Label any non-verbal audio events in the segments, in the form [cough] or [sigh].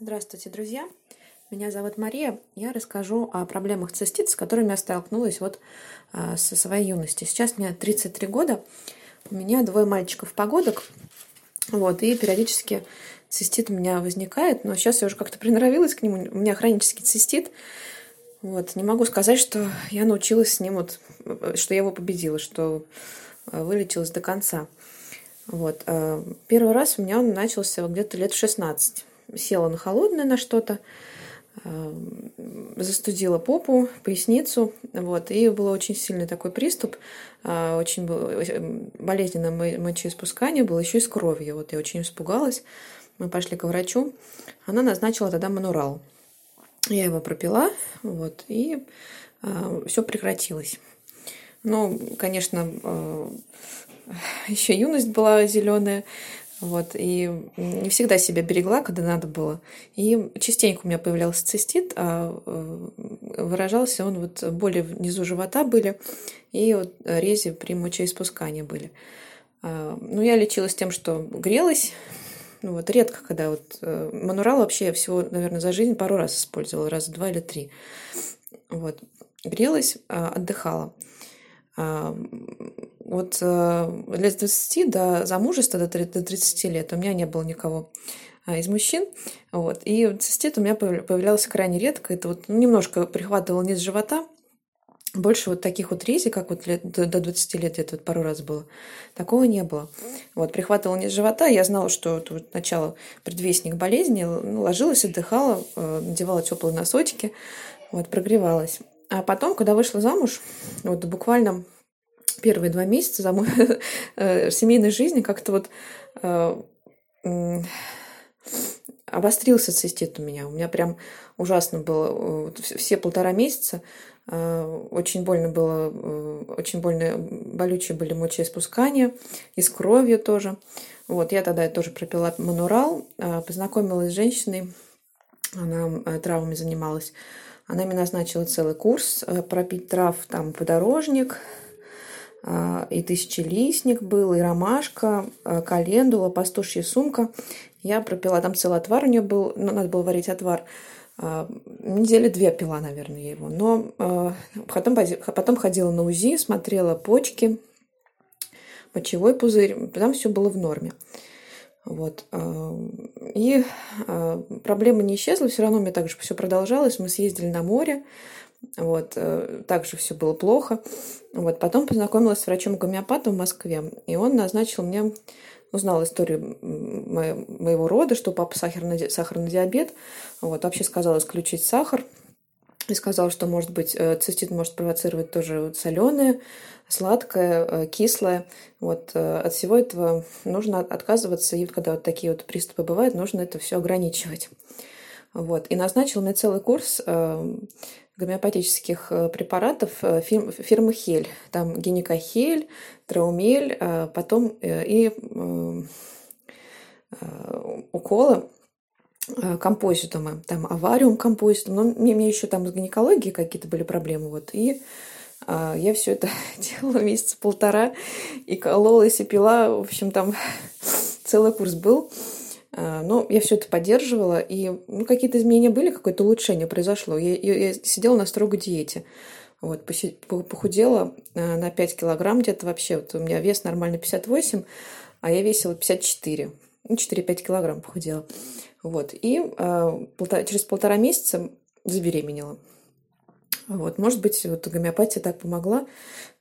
Здравствуйте, друзья! Меня зовут Мария. Я расскажу о проблемах цистит, с которыми я столкнулась вот а, со своей юности. Сейчас мне 33 года, у меня двое мальчиков-погодок, вот, и периодически цистит у меня возникает, но сейчас я уже как-то приноровилась к нему. У меня хронический цистит, вот, не могу сказать, что я научилась с ним, вот, что я его победила, что а, вылечилась до конца. Вот. А, первый раз у меня он начался где-то лет в 16 села на холодное на что-то, э, застудила попу, поясницу, вот, и был очень сильный такой приступ, э, очень болезненное мочеиспускание было еще и с кровью, вот я очень испугалась, мы пошли к врачу, она назначила тогда манурал, я его пропила, вот, и э, все прекратилось. Ну, конечно, еще юность была зеленая, вот, и не всегда себя берегла, когда надо было. И частенько у меня появлялся цистит, а э, выражался он вот боли внизу живота были и вот рези при мочеиспускании были. А, ну, я лечилась тем, что грелась, ну вот редко, когда вот э, манурал вообще я всего, наверное, за жизнь пару раз использовала, раз два или три. Вот. Грелась, а, отдыхала. Вот э, лет 20 до замужества, до 30 лет у меня не было никого а, из мужчин. Вот. И цистит у меня появлялся крайне редко. Это вот немножко прихватывал низ живота. Больше вот таких вот рези, как вот лет, до 20 лет это вот пару раз было, такого не было. Вот, прихватывал низ живота, я знала, что это вот начало предвестник болезни, ложилась, отдыхала, э, надевала теплые носочки, вот, прогревалась. А потом, когда вышла замуж, вот буквально первые два месяца за мой, [laughs] э, семейной жизни как-то вот э, обострился цистит у меня. У меня прям ужасно было. Все полтора месяца э, очень больно было, очень больно болючие были мочеиспускания, и с кровью тоже. Вот, я тогда тоже пропила манурал, познакомилась с женщиной, она травами занималась. Она мне назначила целый курс пропить трав, там подорожник, и тысячелистник был, и ромашка, а, календула, пастушья сумка. Я пропила, там целый отвар у нее был, ну, надо было варить отвар. А, недели две пила, наверное, я его. Но потом, потом ходила на УЗИ, смотрела почки, мочевой пузырь, там все было в норме. Вот. И проблема не исчезла, все равно у меня также все продолжалось. Мы съездили на море, вот, э, также все было плохо. Вот, потом познакомилась с врачом-гомеопатом в Москве, и он назначил мне, узнал историю моего рода, что папа сахарный, сахарный диабет, вот, вообще сказал исключить сахар, и сказал, что, может быть, э, цистит может провоцировать тоже соленое, сладкое, э, кислое. Вот от всего этого нужно отказываться, и когда вот такие вот приступы бывают, нужно это все ограничивать. Вот. И назначил мне целый курс гомеопатических э, препаратов э, фирмы Хель. Там геникохель, траумель, э, потом и уколы композитумы, там авариум композитум, но мне, мне еще там с гинекологией какие-то были проблемы, вот, и я все это [laughs] делала месяца полтора, и кололась, и пила, в общем, там [laughs] целый курс был, но я все это поддерживала, и ну, какие-то изменения были, какое-то улучшение произошло. Я, я, я сидела на строгой диете. Вот, похудела а, на 5 килограмм где-то вообще. Вот у меня вес нормально 58, а я весила 54. Ну, 4-5 килограмм похудела. Вот. И а, полтора, через полтора месяца забеременела. Вот, может быть, вот гомеопатия так помогла.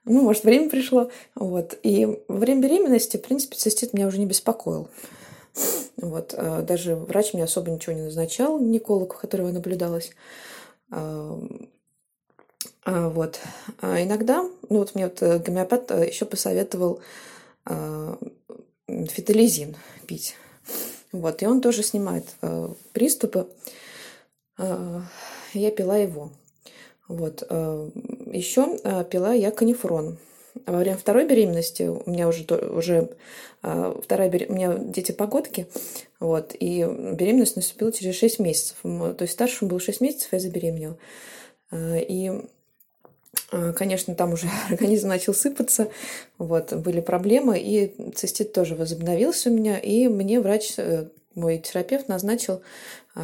Ну, может, время пришло. Вот. И во время беременности, в принципе, цистит меня уже не беспокоил. Вот. А, даже врач мне особо ничего не назначал, николог, у которого наблюдалась. А, а, вот. А иногда, ну вот мне вот э, гомеопат э, еще посоветовал фитализин пить. Вот. И он тоже снимает приступы. Я пила его. Вот. Еще пила я канифрон. Во время второй беременности у меня уже, уже а, вторая беременность, у меня дети погодки, вот, и беременность наступила через 6 месяцев. То есть старшему было 6 месяцев, я забеременела. А, и а, Конечно, там уже [laughs] организм начал сыпаться, вот, были проблемы, и цистит тоже возобновился у меня, и мне врач э, мой терапевт назначил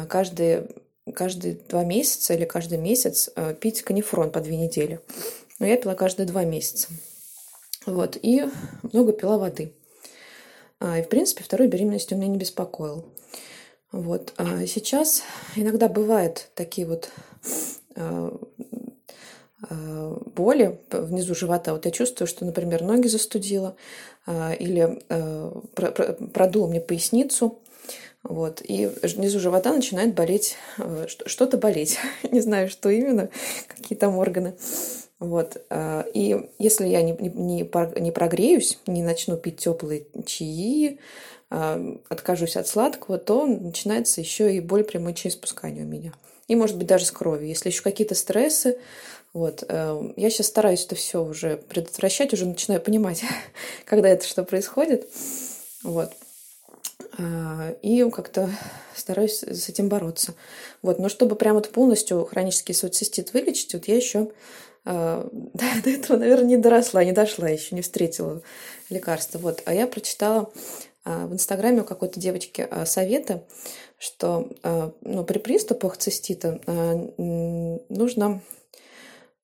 каждые, каждые два месяца или каждый месяц пить канифрон по две недели. Но я пила каждые два месяца. Вот, и много пила воды. И, в принципе, второй беременности у меня не беспокоил. Вот. А сейчас иногда бывают такие вот Э, боли внизу живота. Вот я чувствую, что, например, ноги застудила э, или э, продуло мне поясницу. Вот. И внизу живота начинает болеть, что-то болеть. [laughs] Не знаю, что именно, какие там органы. Вот. И если я не, не, не прогреюсь, не начну пить теплые чаи, откажусь от сладкого, то начинается еще и боль при мочеиспускании у меня. И, может быть, даже с кровью. Если еще какие-то стрессы, вот. Э, я сейчас стараюсь это все уже предотвращать, уже начинаю понимать, [laughs] когда это что происходит. Вот. И как-то стараюсь с этим бороться. Вот. Но чтобы прямо вот полностью хронический социстит вылечить, вот я еще [laughs] до этого, наверное, не доросла, не дошла, еще не встретила лекарства. Вот. А я прочитала а, в Инстаграме у какой-то девочки советы, что ну, при приступах цистита нужно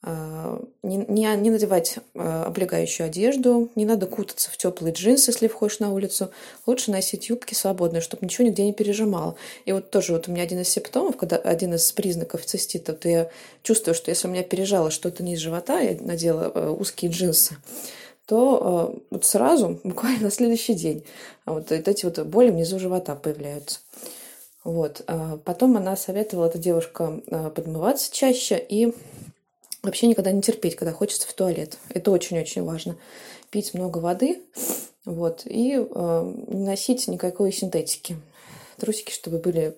не, не, не надевать а, облегающую одежду, не надо кутаться в теплые джинсы, если входишь на улицу. Лучше носить юбки свободные, чтобы ничего нигде не пережимало. И вот тоже вот у меня один из симптомов, когда один из признаков цистита, то я чувствую, что если у меня пережало что-то низ живота, я надела э, узкие джинсы, то вот сразу, [laughs] буквально на следующий день, вот эти вот боли внизу живота появляются. Вот. А потом она советовала, эта девушка, подмываться чаще и Вообще никогда не терпеть, когда хочется в туалет. Это очень-очень важно. Пить много воды вот, и э, не носить никакой синтетики. Трусики, чтобы были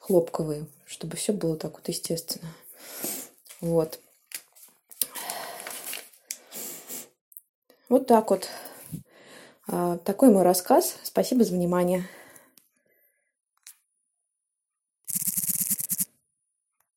хлопковые, чтобы все было так вот естественно. Вот. Вот так вот. А, такой мой рассказ. Спасибо за внимание.